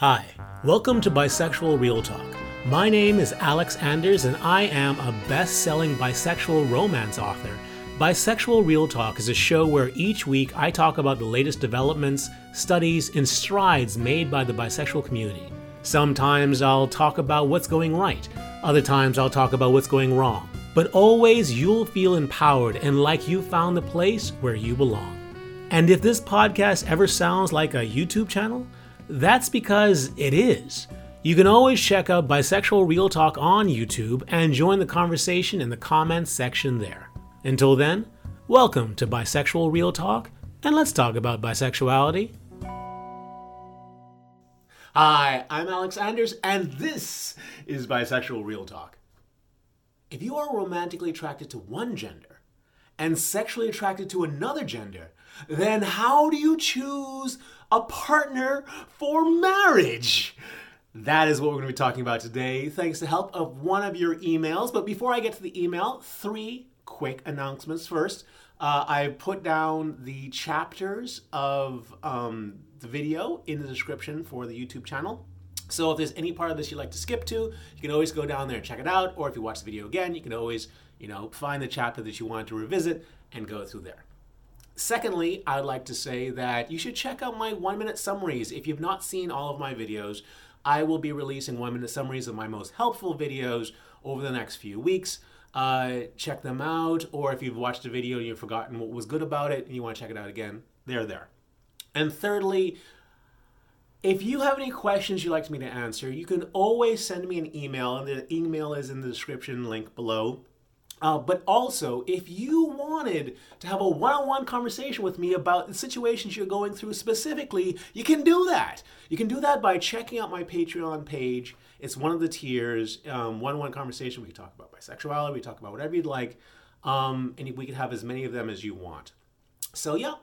Hi, welcome to Bisexual Real Talk. My name is Alex Anders, and I am a best selling bisexual romance author. Bisexual Real Talk is a show where each week I talk about the latest developments, studies, and strides made by the bisexual community. Sometimes I'll talk about what's going right, other times I'll talk about what's going wrong. But always you'll feel empowered and like you found the place where you belong. And if this podcast ever sounds like a YouTube channel, that's because it is. You can always check out Bisexual Real Talk on YouTube and join the conversation in the comments section there. Until then, welcome to Bisexual Real Talk, and let's talk about bisexuality. Hi, I'm Alex Anders, and this is Bisexual Real Talk. If you are romantically attracted to one gender and sexually attracted to another gender, then how do you choose a partner for marriage? That is what we're going to be talking about today, thanks to help of one of your emails. But before I get to the email, three quick announcements first. Uh, I put down the chapters of um, the video in the description for the YouTube channel. So if there's any part of this you'd like to skip to, you can always go down there and check it out. Or if you watch the video again, you can always, you know, find the chapter that you want to revisit and go through there. Secondly, I'd like to say that you should check out my one minute summaries. If you've not seen all of my videos, I will be releasing one minute summaries of my most helpful videos over the next few weeks. Uh, check them out, or if you've watched a video and you've forgotten what was good about it and you want to check it out again, they're there. And thirdly, if you have any questions you'd like me to answer, you can always send me an email, and the email is in the description link below. Uh, but also, if you wanted to have a one on one conversation with me about the situations you're going through specifically, you can do that. You can do that by checking out my Patreon page. It's one of the tiers, one on one conversation. We can talk about bisexuality, we talk about whatever you'd like, um, and we can have as many of them as you want. So, yeah,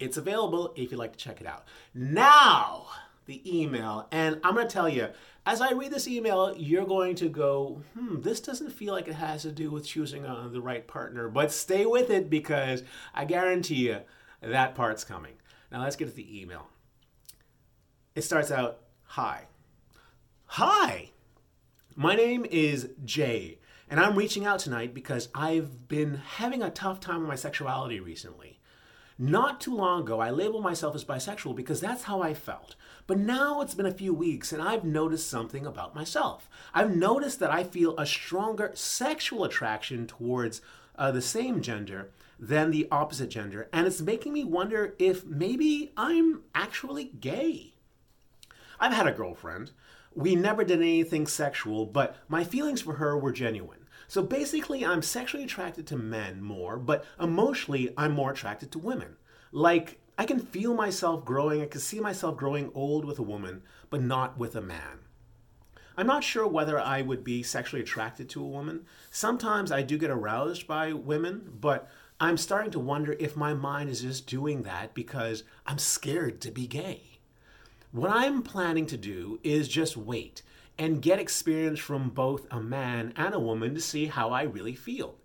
it's available if you'd like to check it out. Now, the email. And I'm going to tell you, as I read this email, you're going to go, hmm, this doesn't feel like it has to do with choosing uh, the right partner. But stay with it because I guarantee you that part's coming. Now let's get to the email. It starts out Hi. Hi. My name is Jay, and I'm reaching out tonight because I've been having a tough time with my sexuality recently. Not too long ago, I labeled myself as bisexual because that's how I felt. But now it's been a few weeks and I've noticed something about myself. I've noticed that I feel a stronger sexual attraction towards uh, the same gender than the opposite gender, and it's making me wonder if maybe I'm actually gay. I've had a girlfriend. We never did anything sexual, but my feelings for her were genuine. So basically, I'm sexually attracted to men more, but emotionally, I'm more attracted to women. Like, I can feel myself growing, I can see myself growing old with a woman, but not with a man. I'm not sure whether I would be sexually attracted to a woman. Sometimes I do get aroused by women, but I'm starting to wonder if my mind is just doing that because I'm scared to be gay. What I'm planning to do is just wait and get experience from both a man and a woman to see how I really feel.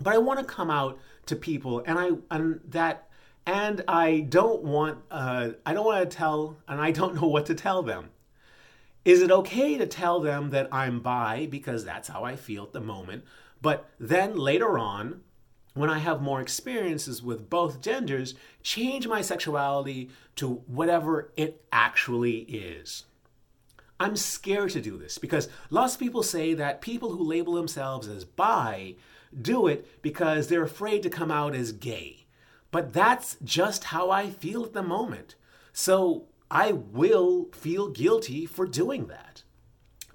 But I want to come out to people and I and that and I don't want uh, I don't want to tell and I don't know what to tell them. Is it okay to tell them that I'm bi because that's how I feel at the moment? But then later on, when I have more experiences with both genders, change my sexuality to whatever it actually is. I'm scared to do this because lots of people say that people who label themselves as bi do it because they're afraid to come out as gay. But that's just how I feel at the moment. So I will feel guilty for doing that.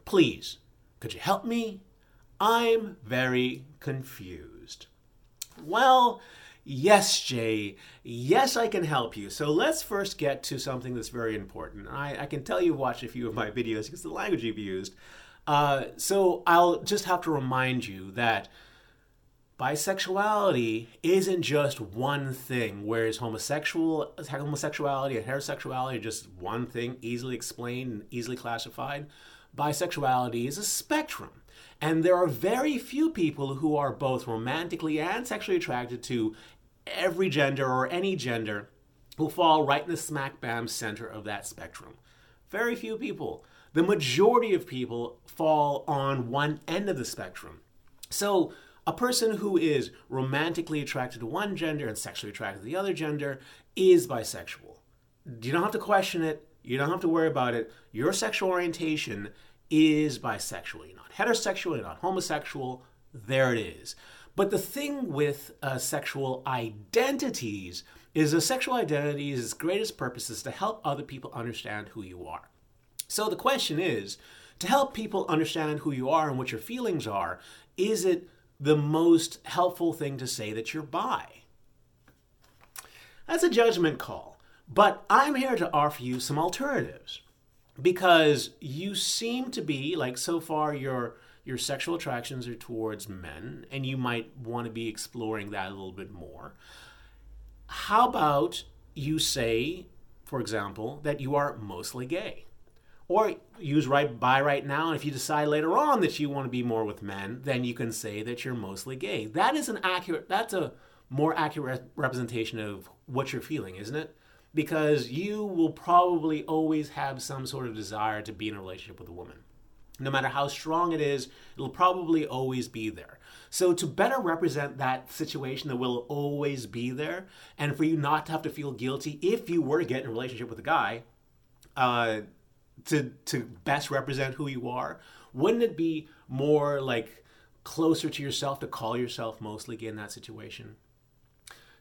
Please, could you help me? I'm very confused. Well, yes, Jay, yes, I can help you. So let's first get to something that's very important. I, I can tell you've watched a few of my videos because the language you've used. Uh, so I'll just have to remind you that bisexuality isn't just one thing, whereas homosexual homosexuality and heterosexuality are just one thing, easily explained and easily classified. Bisexuality is a spectrum. And there are very few people who are both romantically and sexually attracted to every gender or any gender will fall right in the smack bam center of that spectrum. Very few people. The majority of people fall on one end of the spectrum. So, a person who is romantically attracted to one gender and sexually attracted to the other gender is bisexual. You don't have to question it. You don't have to worry about it. Your sexual orientation is bisexual. You're not heterosexual, you're not homosexual. There it is. But the thing with uh, sexual identities is a sexual identity's greatest purpose is to help other people understand who you are. So the question is to help people understand who you are and what your feelings are, is it the most helpful thing to say that you're bi? That's a judgment call. But I'm here to offer you some alternatives because you seem to be like so far your your sexual attractions are towards men and you might want to be exploring that a little bit more. How about you say, for example, that you are mostly gay? Or use right by right now. And if you decide later on that you want to be more with men, then you can say that you're mostly gay. That is an accurate, that's a more accurate representation of what you're feeling, isn't it? Because you will probably always have some sort of desire to be in a relationship with a woman. No matter how strong it is, it'll probably always be there. So, to better represent that situation that will always be there, and for you not to have to feel guilty if you were to get in a relationship with a guy, uh, to to best represent who you are wouldn't it be more like closer to yourself to call yourself mostly in that situation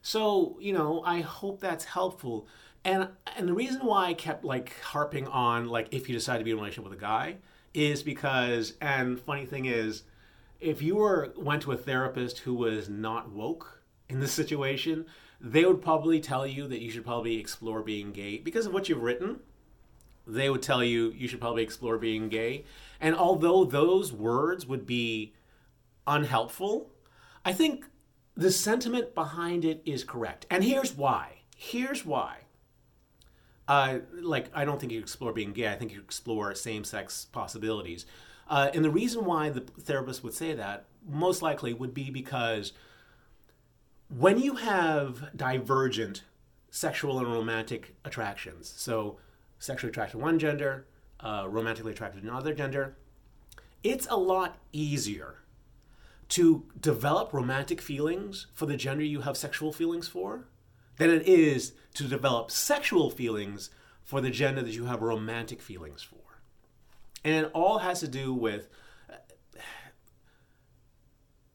so you know i hope that's helpful and and the reason why i kept like harping on like if you decide to be in a relationship with a guy is because and funny thing is if you were went to a therapist who was not woke in this situation they would probably tell you that you should probably explore being gay because of what you've written they would tell you you should probably explore being gay. And although those words would be unhelpful, I think the sentiment behind it is correct. And here's why. Here's why. Uh, like, I don't think you explore being gay. I think you explore same sex possibilities. Uh, and the reason why the therapist would say that most likely would be because when you have divergent sexual and romantic attractions, so sexually attracted to one gender, uh, romantically attracted to another gender, it's a lot easier to develop romantic feelings for the gender you have sexual feelings for than it is to develop sexual feelings for the gender that you have romantic feelings for. And it all has to do with uh,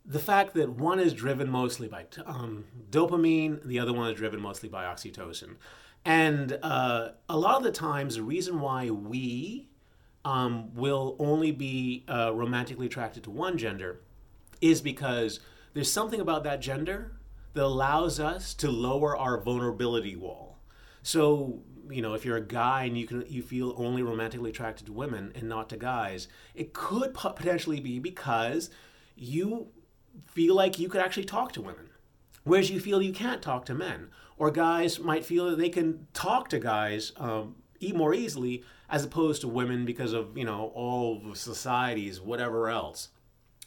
the fact that one is driven mostly by um, dopamine, the other one is driven mostly by oxytocin. And uh, a lot of the times, the reason why we um, will only be uh, romantically attracted to one gender is because there's something about that gender that allows us to lower our vulnerability wall. So, you know, if you're a guy and you can you feel only romantically attracted to women and not to guys, it could potentially be because you feel like you could actually talk to women, whereas you feel you can't talk to men or guys might feel that they can talk to guys um, more easily as opposed to women because of you know all societies whatever else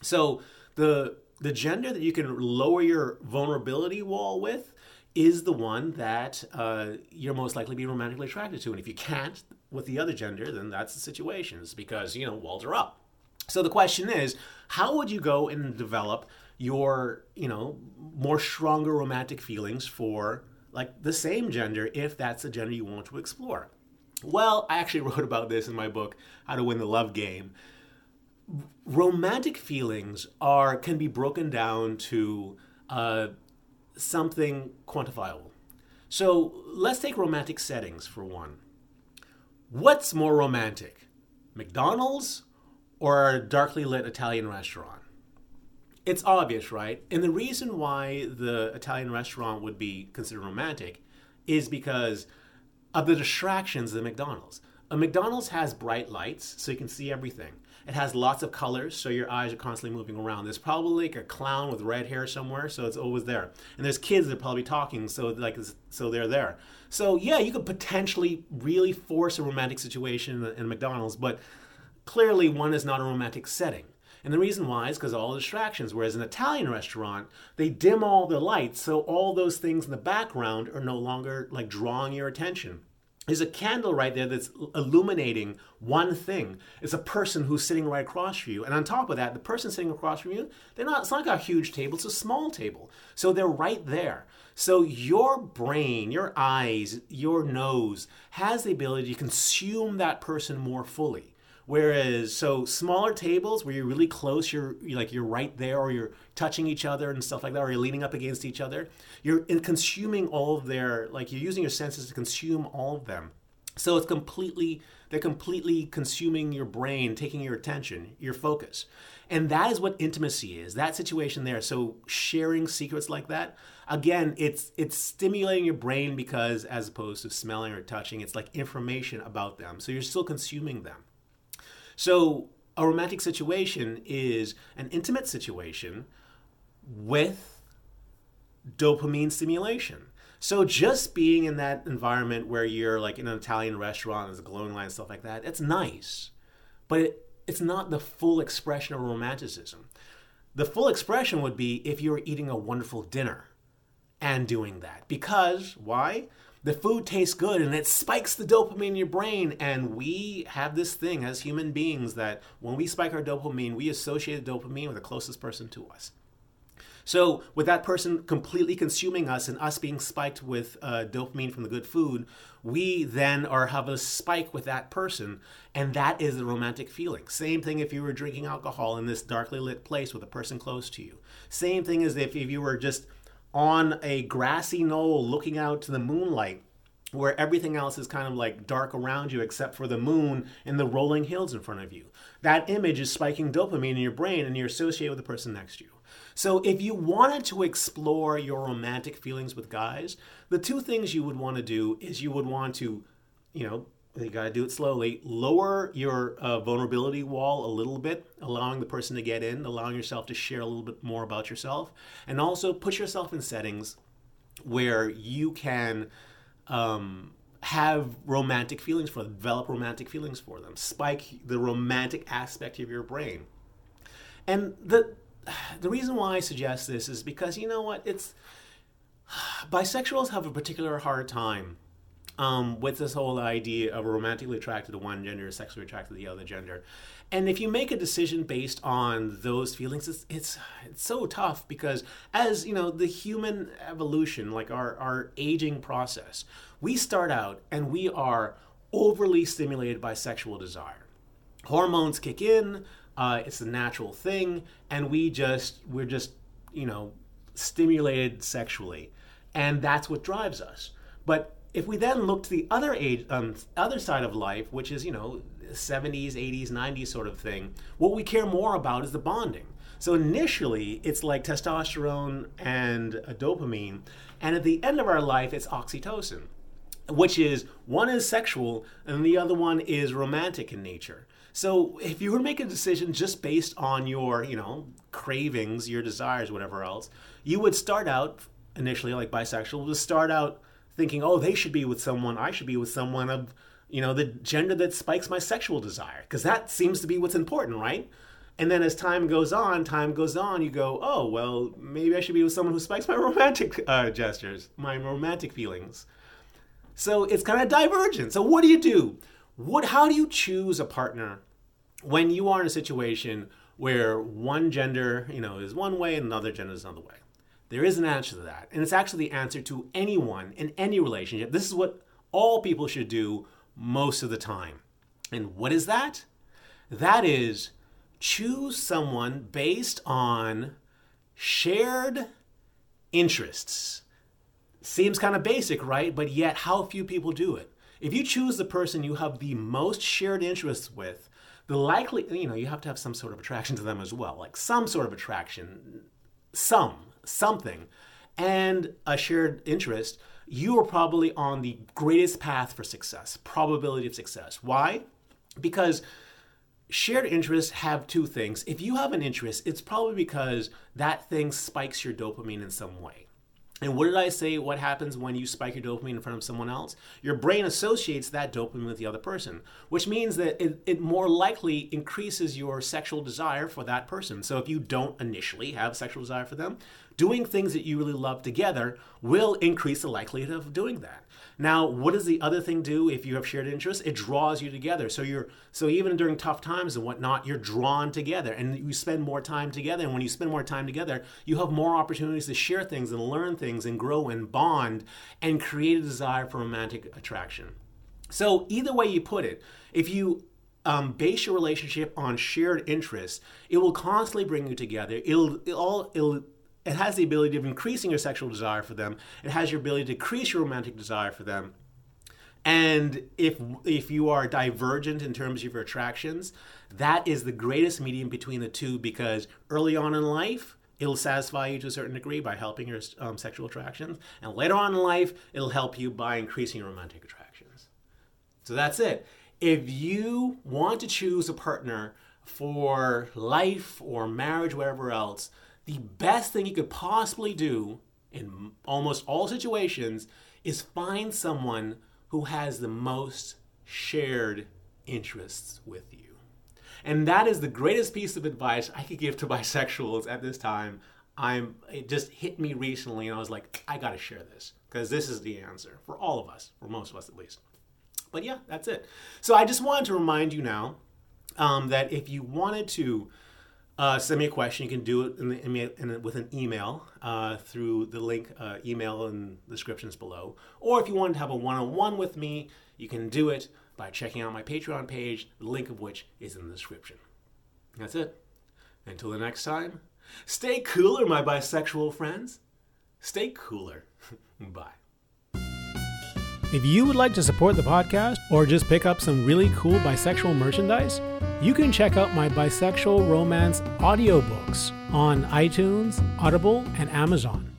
so the the gender that you can lower your vulnerability wall with is the one that uh, you're most likely to be romantically attracted to and if you can't with the other gender then that's the situation it's because you know walls are up so the question is how would you go and develop your you know more stronger romantic feelings for like the same gender if that's the gender you want to explore. Well, I actually wrote about this in my book, How to Win the Love Game. Romantic feelings are can be broken down to uh, something quantifiable. So let's take romantic settings for one. What's more romantic, McDonald's or a darkly lit Italian restaurant? it's obvious, right? And the reason why the Italian restaurant would be considered romantic is because of the distractions of McDonald's. A McDonald's has bright lights, so you can see everything. It has lots of colors, so your eyes are constantly moving around. There's probably like a clown with red hair somewhere, so it's always there. And there's kids that are probably talking, so like so they're there. So yeah, you could potentially really force a romantic situation in, McDonald's, but clearly one is not a romantic setting. And the reason why is because all the distractions. Whereas an Italian restaurant, they dim all the lights, so all those things in the background are no longer like drawing your attention. There's a candle right there that's illuminating one thing. It's a person who's sitting right across from you. And on top of that, the person sitting across from you, they're not, it's not like a huge table, it's a small table. So they're right there. So your brain, your eyes, your nose has the ability to consume that person more fully. Whereas, so smaller tables where you're really close, you're, you're, like you're right there, or you're touching each other and stuff like that, or you're leaning up against each other. You're consuming all of their, like you're using your senses to consume all of them. So it's completely, they're completely consuming your brain, taking your attention, your focus. And that is what intimacy is, that situation there. So sharing secrets like that, again, it's it's stimulating your brain because as opposed to smelling or touching, it's like information about them. So you're still consuming them. So a romantic situation is an intimate situation with dopamine stimulation. So just being in that environment where you're like in an Italian restaurant, there's a glowing light and stuff like that, it's nice. But it, it's not the full expression of romanticism. The full expression would be if you were eating a wonderful dinner and doing that. Because, why? The food tastes good and it spikes the dopamine in your brain. And we have this thing as human beings that when we spike our dopamine, we associate dopamine with the closest person to us. So, with that person completely consuming us and us being spiked with uh, dopamine from the good food, we then are have a spike with that person, and that is the romantic feeling. Same thing if you were drinking alcohol in this darkly lit place with a person close to you. Same thing as if, if you were just on a grassy knoll looking out to the moonlight where everything else is kind of like dark around you except for the moon and the rolling hills in front of you. That image is spiking dopamine in your brain and you're associated with the person next to you. So, if you wanted to explore your romantic feelings with guys, the two things you would want to do is you would want to, you know, you got to do it slowly. Lower your uh, vulnerability wall a little bit, allowing the person to get in, allowing yourself to share a little bit more about yourself, and also put yourself in settings where you can um, have romantic feelings for them, develop romantic feelings for them, spike the romantic aspect of your brain. And the the reason why I suggest this is because you know what? It's bisexuals have a particular hard time um, with this whole idea of romantically attracted to one gender, sexually attracted to the other gender. And if you make a decision based on those feelings, it's, it's, it's so tough because as you know, the human evolution, like our, our aging process, we start out and we are overly stimulated by sexual desire. Hormones kick in, uh, it's a natural thing, and we just we're just you know stimulated sexually, and that's what drives us. But if we then look to the other age, um, other side of life, which is you know 70s, 80s, 90s sort of thing, what we care more about is the bonding. So initially, it's like testosterone and dopamine, and at the end of our life, it's oxytocin, which is one is sexual and the other one is romantic in nature. So if you were to make a decision just based on your, you know, cravings, your desires, whatever else, you would start out initially like bisexual, would start out thinking, oh, they should be with someone, I should be with someone of, you know, the gender that spikes my sexual desire, because that seems to be what's important, right? And then as time goes on, time goes on, you go, oh, well, maybe I should be with someone who spikes my romantic uh, gestures, my romantic feelings. So it's kind of divergent. So what do you do? What, how do you choose a partner when you are in a situation where one gender, you know, is one way and another gender is another way. There is an answer to that. And it's actually the answer to anyone in any relationship. This is what all people should do most of the time. And what is that? That is choose someone based on shared interests. Seems kind of basic, right? But yet, how few people do it. If you choose the person you have the most shared interests with, the likely, you know, you have to have some sort of attraction to them as well, like some sort of attraction, some, something, and a shared interest, you are probably on the greatest path for success, probability of success. Why? Because shared interests have two things. If you have an interest, it's probably because that thing spikes your dopamine in some way. And what did I say? What happens when you spike your dopamine in front of someone else? Your brain associates that dopamine with the other person, which means that it, it, more likely increases your sexual desire for that person. So if you don't initially have sexual desire for them, doing things that you really love together will increase the likelihood of doing that. Now, what does the other thing do if you have shared interests? It draws you together. So you're so even during tough times and whatnot, you're drawn together and you spend more time together. And when you spend more time together, you have more opportunities to share things and learn things and grow and bond and create a desire for romantic attraction. So either way you put it, if you um, base your relationship on shared interests, it will constantly bring you together. It'll, it'll, it'll it has the ability of increasing your sexual desire for them. It has your ability to increase your romantic desire for them. And if if you are divergent in terms of your attractions, that is the greatest medium between the two because early on in life, it'll satisfy you to a certain degree by helping your um, sexual attractions, and later on in life, it'll help you by increasing your romantic attractions. So that's it. If you want to choose a partner for life or marriage, whatever else, the best thing you could possibly do in almost all situations is find someone who has the most shared interests with you. And that is the greatest piece of advice I could give to bisexuals at this time. I'm it just hit me recently and I was like, I got to share this because this is the answer for all of us, for most of us at least. But yeah, that's it. So I just wanted to remind you now um, that if you wanted to uh, send me a question. You can do it in the, in the, with an email uh, through the link uh, email in the descriptions below. Or if you want to have a one-on-one with me, you can do it by checking out my Patreon page, the link of which is in the description. That's it. Until the next time, stay cooler, my bisexual friends. Stay cooler. Bye. If you would like to support the podcast or just pick up some really cool bisexual merchandise, you can check out my bisexual romance audiobooks on iTunes, Audible, and Amazon.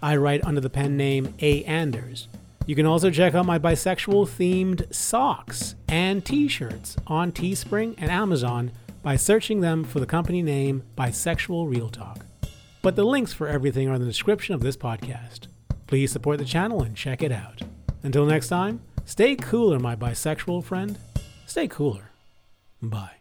I write under the pen name A. Anders. You can also check out my bisexual themed socks and t shirts on Teespring and Amazon by searching them for the company name Bisexual Real Talk. But the links for everything are in the description of this podcast. Please support the channel and check it out. Until next time, stay cooler, my bisexual friend. Stay cooler. Bye.